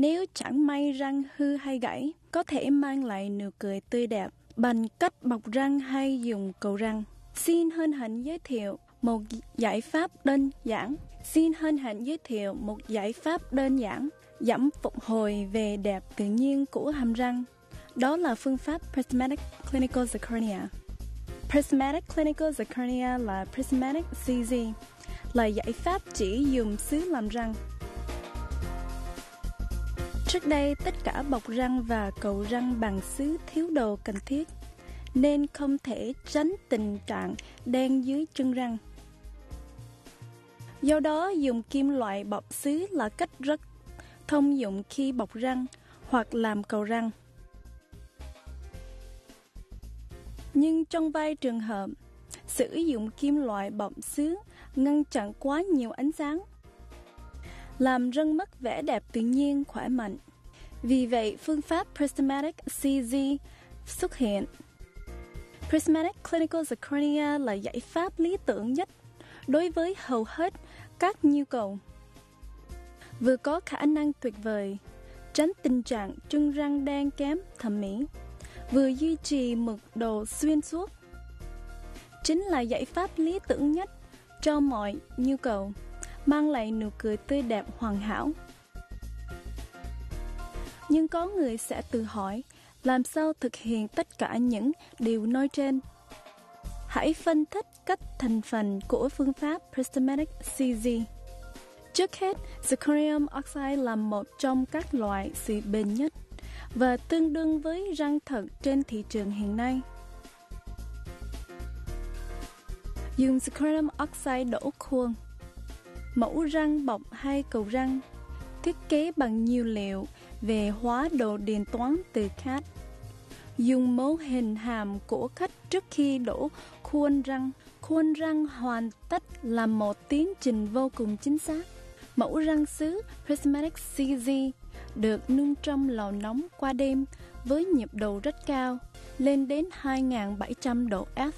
Nếu chẳng may răng hư hay gãy, có thể mang lại nụ cười tươi đẹp bằng cách bọc răng hay dùng cầu răng. Xin hân hạnh giới thiệu một giải pháp đơn giản. Xin hân hạnh giới thiệu một giải pháp đơn giản giảm phục hồi về đẹp tự nhiên của hàm răng. Đó là phương pháp Prismatic Clinical Zirconia. Prismatic Clinical Zirconia là Prismatic CZ, là giải pháp chỉ dùng sứ làm răng. Trước đây, tất cả bọc răng và cầu răng bằng sứ thiếu đồ cần thiết, nên không thể tránh tình trạng đen dưới chân răng. Do đó, dùng kim loại bọc sứ là cách rất thông dụng khi bọc răng hoặc làm cầu răng. Nhưng trong vài trường hợp, sử dụng kim loại bọc sứ ngăn chặn quá nhiều ánh sáng, làm răng mất vẻ đẹp tự nhiên khỏe mạnh. Vì vậy, phương pháp Prismatic CZ xuất hiện. Prismatic Clinical Zirconia là giải pháp lý tưởng nhất đối với hầu hết các nhu cầu. Vừa có khả năng tuyệt vời, tránh tình trạng chân răng đen kém thẩm mỹ, vừa duy trì mực độ xuyên suốt. Chính là giải pháp lý tưởng nhất cho mọi nhu cầu, mang lại nụ cười tươi đẹp hoàn hảo. Nhưng có người sẽ tự hỏi, làm sao thực hiện tất cả những điều nói trên? Hãy phân tích các thành phần của phương pháp Prismatic CZ. Trước hết, zirconium oxide là một trong các loại xì bền nhất và tương đương với răng thật trên thị trường hiện nay. Dùng zirconium oxide đổ khuôn Mẫu răng bọc hai cầu răng thiết kế bằng nhiều liệu về hóa đồ điện toán từ khách. Dùng mẫu hình hàm của khách trước khi đổ khuôn răng. Khuôn răng hoàn tất là một tiến trình vô cùng chính xác. Mẫu răng sứ Prismatic CZ được nung trong lò nóng qua đêm với nhiệt độ rất cao, lên đến 2.700 độ F.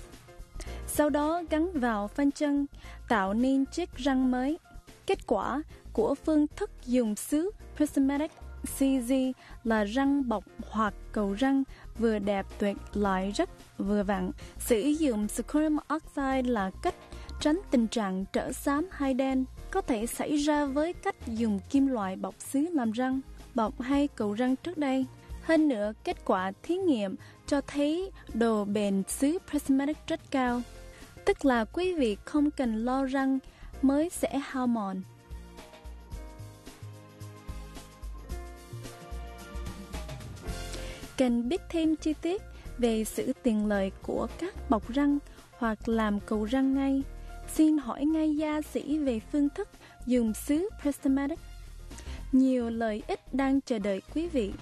Sau đó gắn vào phân chân, tạo nên chiếc răng mới. Kết quả của phương thức dùng sứ Prismatic CZ là răng bọc hoặc cầu răng vừa đẹp tuyệt lại rất vừa vặn. Sử dụng zirconium oxide là cách tránh tình trạng trở xám hay đen có thể xảy ra với cách dùng kim loại bọc xứ làm răng, bọc hay cầu răng trước đây. Hơn nữa, kết quả thí nghiệm cho thấy độ bền xứ prismatic rất cao, tức là quý vị không cần lo răng mới sẽ hao mòn. Cần biết thêm chi tiết về sự tiện lợi của các bọc răng hoặc làm cầu răng ngay, Xin hỏi ngay gia sĩ về phương thức dùng sứ Prismatic. Nhiều lợi ích đang chờ đợi quý vị.